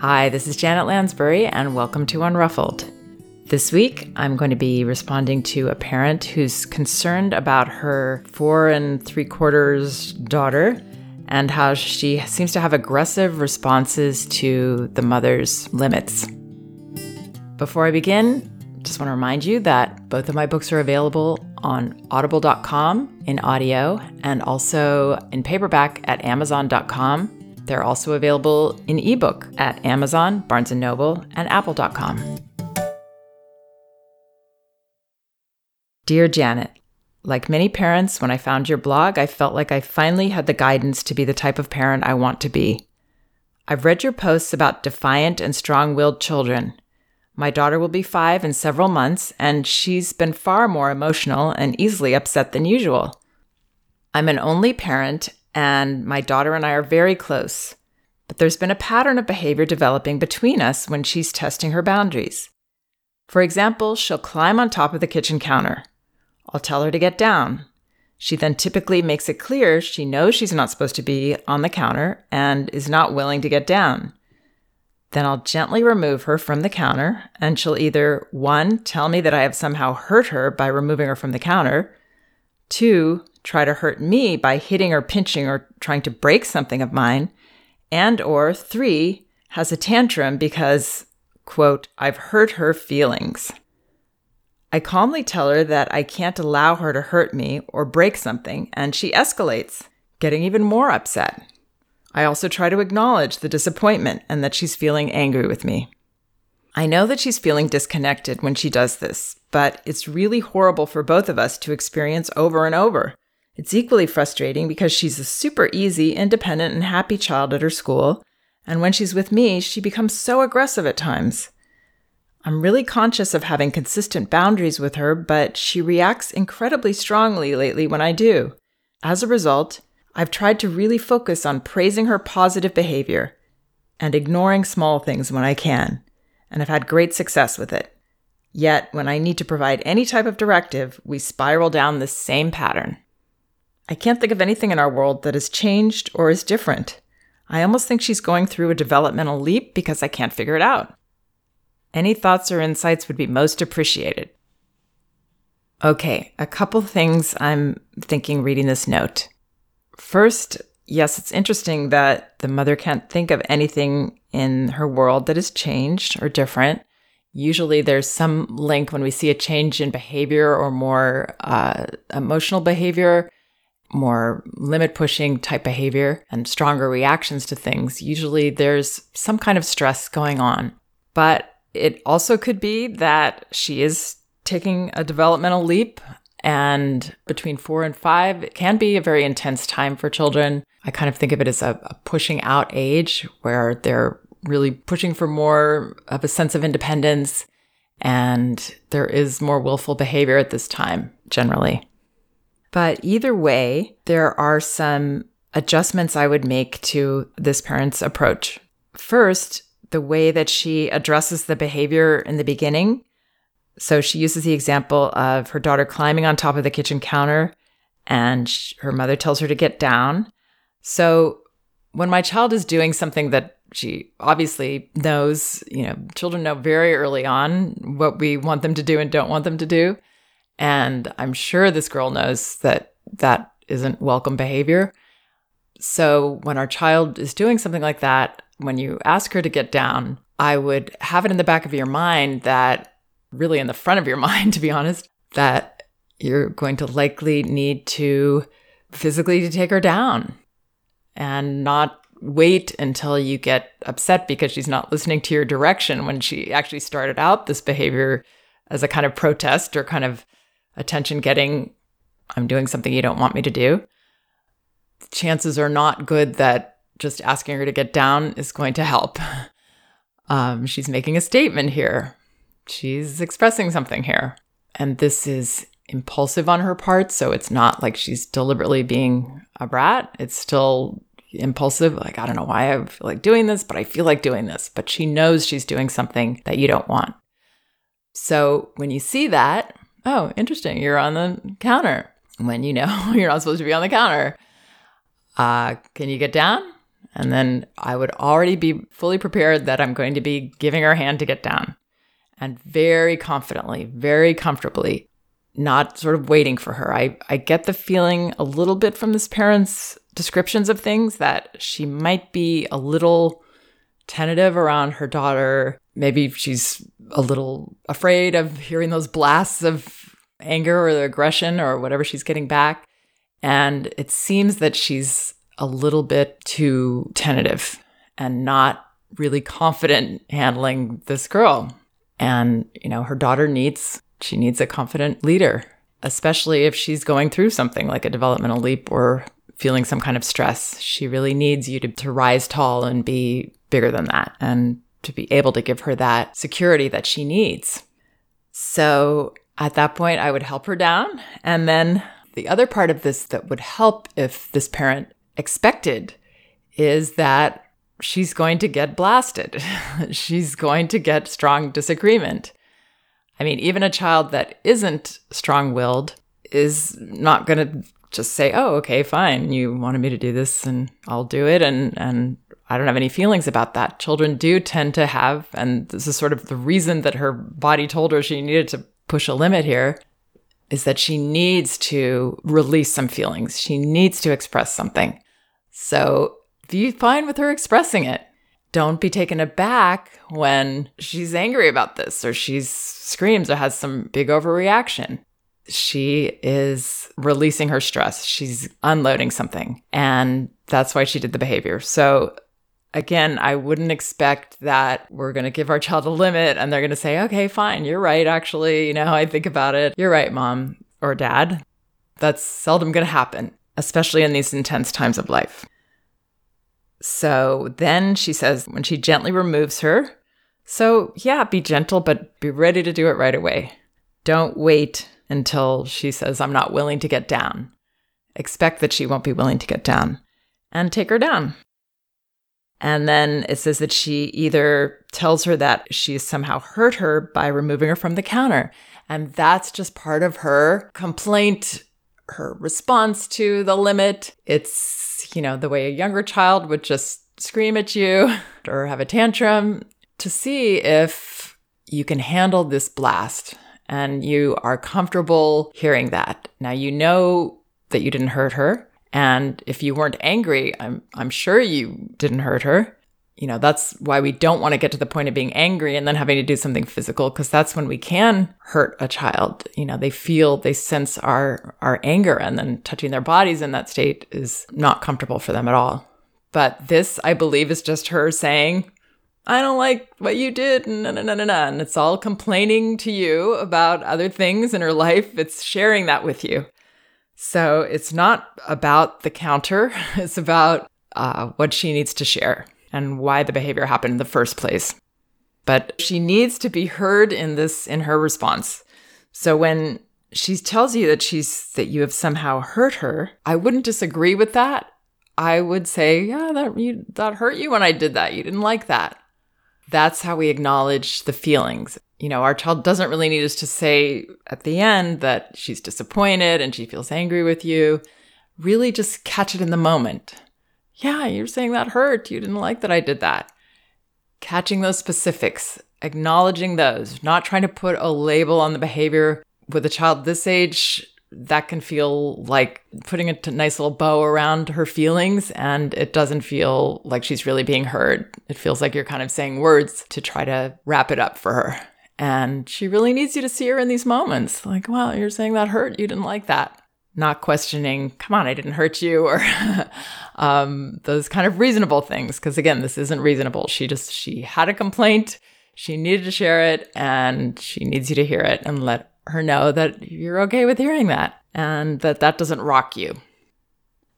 Hi, this is Janet Lansbury, and welcome to Unruffled. This week, I'm going to be responding to a parent who's concerned about her four and three quarters daughter and how she seems to have aggressive responses to the mother's limits. Before I begin, just want to remind you that both of my books are available on audible.com in audio and also in paperback at amazon.com. They're also available in ebook at Amazon, Barnes & Noble, and apple.com. Dear Janet, like many parents, when I found your blog, I felt like I finally had the guidance to be the type of parent I want to be. I've read your posts about defiant and strong willed children. My daughter will be five in several months, and she's been far more emotional and easily upset than usual. I'm an only parent, and my daughter and I are very close. But there's been a pattern of behavior developing between us when she's testing her boundaries. For example, she'll climb on top of the kitchen counter. I'll tell her to get down. She then typically makes it clear she knows she's not supposed to be on the counter and is not willing to get down. Then I'll gently remove her from the counter, and she'll either one, tell me that I have somehow hurt her by removing her from the counter, two, try to hurt me by hitting or pinching or trying to break something of mine, and or three, has a tantrum because, quote, I've hurt her feelings. I calmly tell her that I can't allow her to hurt me or break something, and she escalates, getting even more upset. I also try to acknowledge the disappointment and that she's feeling angry with me. I know that she's feeling disconnected when she does this, but it's really horrible for both of us to experience over and over. It's equally frustrating because she's a super easy, independent, and happy child at her school, and when she's with me, she becomes so aggressive at times. I'm really conscious of having consistent boundaries with her, but she reacts incredibly strongly lately when I do. As a result, I've tried to really focus on praising her positive behavior and ignoring small things when I can, and I've had great success with it. Yet, when I need to provide any type of directive, we spiral down the same pattern. I can't think of anything in our world that has changed or is different. I almost think she's going through a developmental leap because I can't figure it out. Any thoughts or insights would be most appreciated. Okay, a couple things I'm thinking reading this note. First, yes, it's interesting that the mother can't think of anything in her world that has changed or different. Usually, there's some link when we see a change in behavior or more uh, emotional behavior, more limit pushing type behavior, and stronger reactions to things. Usually, there's some kind of stress going on. But it also could be that she is taking a developmental leap and between four and five, it can be a very intense time for children. I kind of think of it as a, a pushing out age where they're really pushing for more of a sense of independence. And there is more willful behavior at this time, generally. But either way, there are some adjustments I would make to this parent's approach. First, the way that she addresses the behavior in the beginning so she uses the example of her daughter climbing on top of the kitchen counter and her mother tells her to get down. So when my child is doing something that she obviously knows, you know, children know very early on what we want them to do and don't want them to do. And I'm sure this girl knows that that isn't welcome behavior. So when our child is doing something like that, when you ask her to get down, I would have it in the back of your mind that really in the front of your mind, to be honest, that you're going to likely need to physically to take her down and not wait until you get upset because she's not listening to your direction when she actually started out this behavior as a kind of protest or kind of attention getting I'm doing something you don't want me to do. Chances are not good that just asking her to get down is going to help. Um, she's making a statement here she's expressing something here. And this is impulsive on her part. So it's not like she's deliberately being a brat. It's still impulsive. Like, I don't know why I feel like doing this, but I feel like doing this. But she knows she's doing something that you don't want. So when you see that, oh, interesting, you're on the counter when you know you're not supposed to be on the counter. Uh, can you get down? And then I would already be fully prepared that I'm going to be giving her hand to get down. And very confidently, very comfortably, not sort of waiting for her. I, I get the feeling a little bit from this parent's descriptions of things that she might be a little tentative around her daughter. Maybe she's a little afraid of hearing those blasts of anger or aggression or whatever she's getting back. And it seems that she's a little bit too tentative and not really confident handling this girl. And, you know, her daughter needs she needs a confident leader, especially if she's going through something like a developmental leap or feeling some kind of stress. She really needs you to, to rise tall and be bigger than that and to be able to give her that security that she needs. So at that point, I would help her down. And then the other part of this that would help if this parent expected is that she's going to get blasted. she's going to get strong disagreement. I mean, even a child that isn't strong willed is not going to just say, oh, okay, fine. You wanted me to do this and I'll do it. And, and I don't have any feelings about that. Children do tend to have, and this is sort of the reason that her body told her she needed to push a limit here, is that she needs to release some feelings. She needs to express something. So be fine with her expressing it. Don't be taken aback when she's angry about this or she screams or has some big overreaction. She is releasing her stress. She's unloading something. And that's why she did the behavior. So again, I wouldn't expect that we're going to give our child a limit and they're going to say, okay, fine, you're right. Actually, you know, I think about it. You're right, mom or dad. That's seldom going to happen, especially in these intense times of life. So then she says, when she gently removes her, so yeah, be gentle, but be ready to do it right away. Don't wait until she says, I'm not willing to get down. Expect that she won't be willing to get down and take her down. And then it says that she either tells her that she somehow hurt her by removing her from the counter. And that's just part of her complaint, her response to the limit. It's, you know, the way a younger child would just scream at you or have a tantrum to see if you can handle this blast and you are comfortable hearing that. Now, you know that you didn't hurt her. And if you weren't angry, I'm, I'm sure you didn't hurt her. You know, that's why we don't want to get to the point of being angry and then having to do something physical, because that's when we can hurt a child. You know, they feel, they sense our, our anger, and then touching their bodies in that state is not comfortable for them at all. But this, I believe, is just her saying, I don't like what you did, and, and, and, and it's all complaining to you about other things in her life. It's sharing that with you. So it's not about the counter, it's about uh, what she needs to share and why the behavior happened in the first place. But she needs to be heard in this in her response. So when she tells you that she's that you have somehow hurt her, I wouldn't disagree with that. I would say, yeah, that you that hurt you when I did that. You didn't like that. That's how we acknowledge the feelings you know, our child doesn't really need us to say at the end that she's disappointed and she feels angry with you. Really just catch it in the moment. Yeah, you're saying that hurt. You didn't like that I did that. Catching those specifics, acknowledging those, not trying to put a label on the behavior. With a child this age, that can feel like putting a nice little bow around her feelings and it doesn't feel like she's really being heard. It feels like you're kind of saying words to try to wrap it up for her. And she really needs you to see her in these moments. Like, wow, you're saying that hurt. You didn't like that. Not questioning, come on, I didn't hurt you, or um, those kind of reasonable things. Because again, this isn't reasonable. She just, she had a complaint. She needed to share it and she needs you to hear it and let her know that you're okay with hearing that and that that doesn't rock you.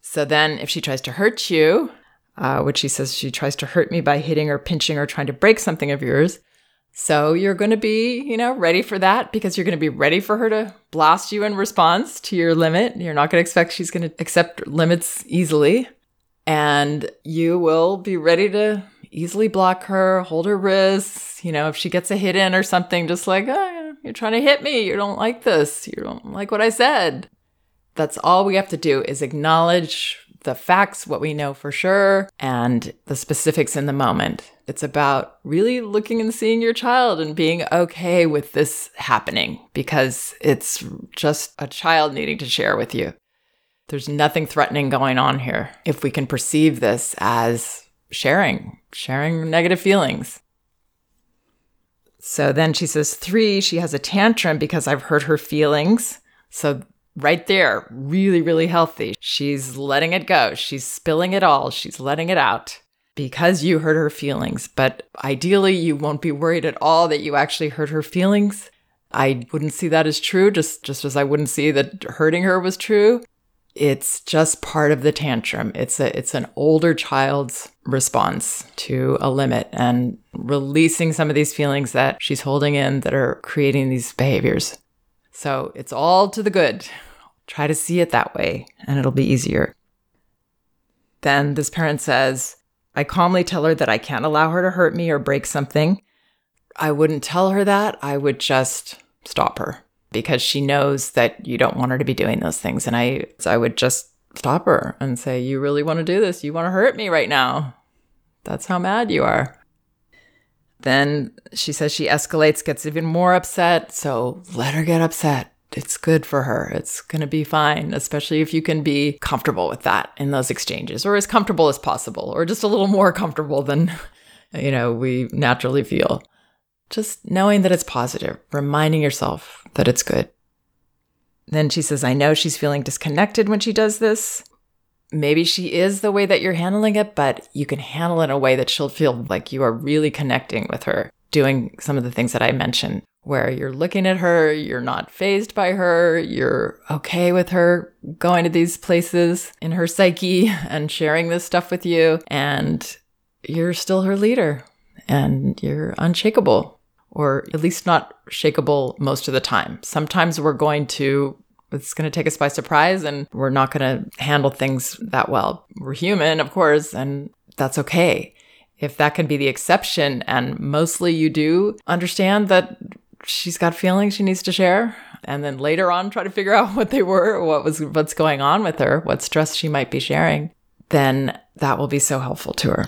So then, if she tries to hurt you, uh, which she says she tries to hurt me by hitting or pinching or trying to break something of yours, so you're going to be, you know, ready for that because you're going to be ready for her to blast you in response to your limit. You're not going to expect she's going to accept limits easily. And you will be ready to easily block her, hold her wrists. You know, if she gets a hit in or something, just like, oh, you're trying to hit me. You don't like this. You don't like what I said. That's all we have to do is acknowledge the facts, what we know for sure, and the specifics in the moment. It's about really looking and seeing your child and being okay with this happening because it's just a child needing to share with you. There's nothing threatening going on here if we can perceive this as sharing, sharing negative feelings. So then she says, three, she has a tantrum because I've hurt her feelings. So right there, really, really healthy. She's letting it go. She's spilling it all. She's letting it out because you hurt her feelings. But ideally, you won't be worried at all that you actually hurt her feelings. I wouldn't see that as true, just, just as I wouldn't see that hurting her was true. It's just part of the tantrum. It's a it's an older child's response to a limit and releasing some of these feelings that she's holding in that are creating these behaviors. So it's all to the good. Try to see it that way and it'll be easier. Then this parent says, I calmly tell her that I can't allow her to hurt me or break something. I wouldn't tell her that. I would just stop her because she knows that you don't want her to be doing those things. And I, I would just stop her and say, You really want to do this? You want to hurt me right now. That's how mad you are. Then she says she escalates, gets even more upset. So let her get upset. It's good for her. It's going to be fine, especially if you can be comfortable with that in those exchanges or as comfortable as possible or just a little more comfortable than, you know, we naturally feel. Just knowing that it's positive, reminding yourself that it's good. Then she says, I know she's feeling disconnected when she does this. Maybe she is the way that you're handling it, but you can handle it in a way that she'll feel like you are really connecting with her, doing some of the things that I mentioned, where you're looking at her, you're not fazed by her, you're okay with her going to these places in her psyche and sharing this stuff with you, and you're still her leader and you're unshakable or at least not shakable most of the time. Sometimes we're going to it's going to take us by surprise and we're not going to handle things that well. We're human, of course, and that's okay. If that can be the exception and mostly you do understand that she's got feelings she needs to share and then later on try to figure out what they were, what was what's going on with her, what stress she might be sharing, then that will be so helpful to her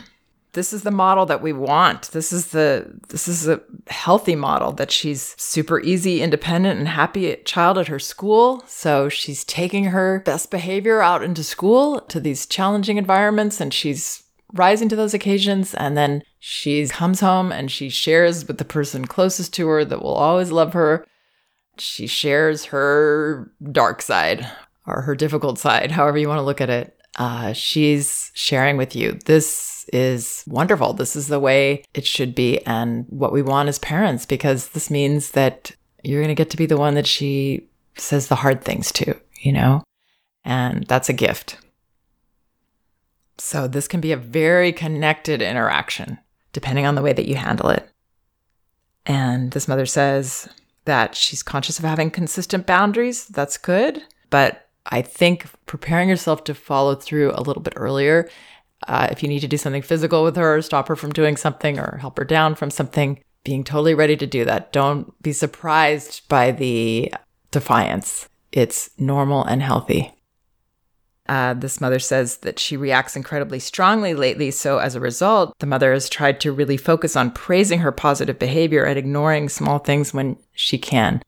this is the model that we want. This is the this is a healthy model that she's super easy, independent and happy child at her school. So she's taking her best behavior out into school to these challenging environments and she's rising to those occasions and then she comes home and she shares with the person closest to her that will always love her. She shares her dark side or her difficult side, however you want to look at it. Uh, she's sharing with you this is wonderful. This is the way it should be and what we want as parents because this means that you're going to get to be the one that she says the hard things to, you know? And that's a gift. So this can be a very connected interaction depending on the way that you handle it. And this mother says that she's conscious of having consistent boundaries. That's good. But I think preparing yourself to follow through a little bit earlier uh, if you need to do something physical with her, stop her from doing something or help her down from something, being totally ready to do that. Don't be surprised by the defiance. It's normal and healthy. Uh, this mother says that she reacts incredibly strongly lately. So, as a result, the mother has tried to really focus on praising her positive behavior and ignoring small things when she can.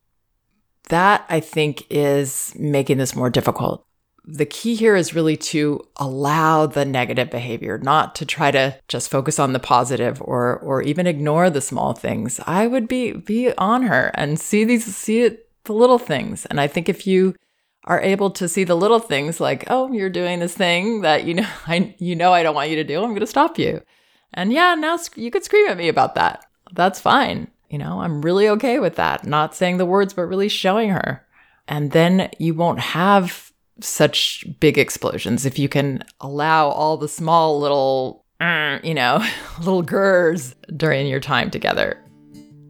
That, I think, is making this more difficult the key here is really to allow the negative behavior, not to try to just focus on the positive or or even ignore the small things. I would be be on her and see these see it the little things. And I think if you are able to see the little things like, oh, you're doing this thing that you know I you know I don't want you to do, I'm going to stop you. And yeah, now you could scream at me about that. That's fine. You know, I'm really okay with that. Not saying the words, but really showing her. And then you won't have such big explosions if you can allow all the small little uh, you know little gurs during your time together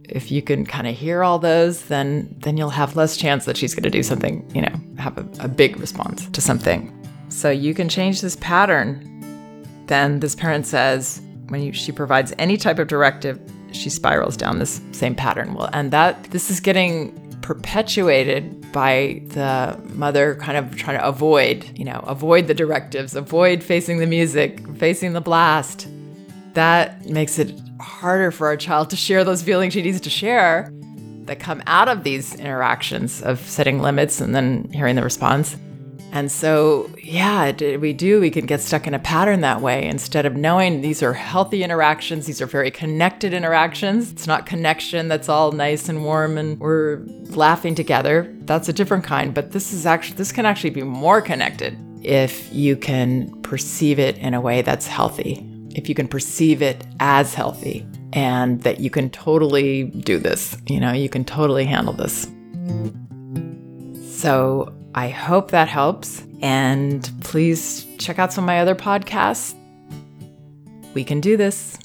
if you can kind of hear all those then then you'll have less chance that she's going to do something you know have a, a big response to something so you can change this pattern then this parent says when you, she provides any type of directive she spirals down this same pattern well and that this is getting perpetuated by the mother kind of trying to avoid, you know, avoid the directives, avoid facing the music, facing the blast. That makes it harder for our child to share those feelings she needs to share that come out of these interactions of setting limits and then hearing the response. And so, yeah, we do. We can get stuck in a pattern that way instead of knowing these are healthy interactions. These are very connected interactions. It's not connection that's all nice and warm and we're laughing together. That's a different kind. But this is actually, this can actually be more connected if you can perceive it in a way that's healthy, if you can perceive it as healthy, and that you can totally do this. You know, you can totally handle this. So, I hope that helps. And please check out some of my other podcasts. We can do this.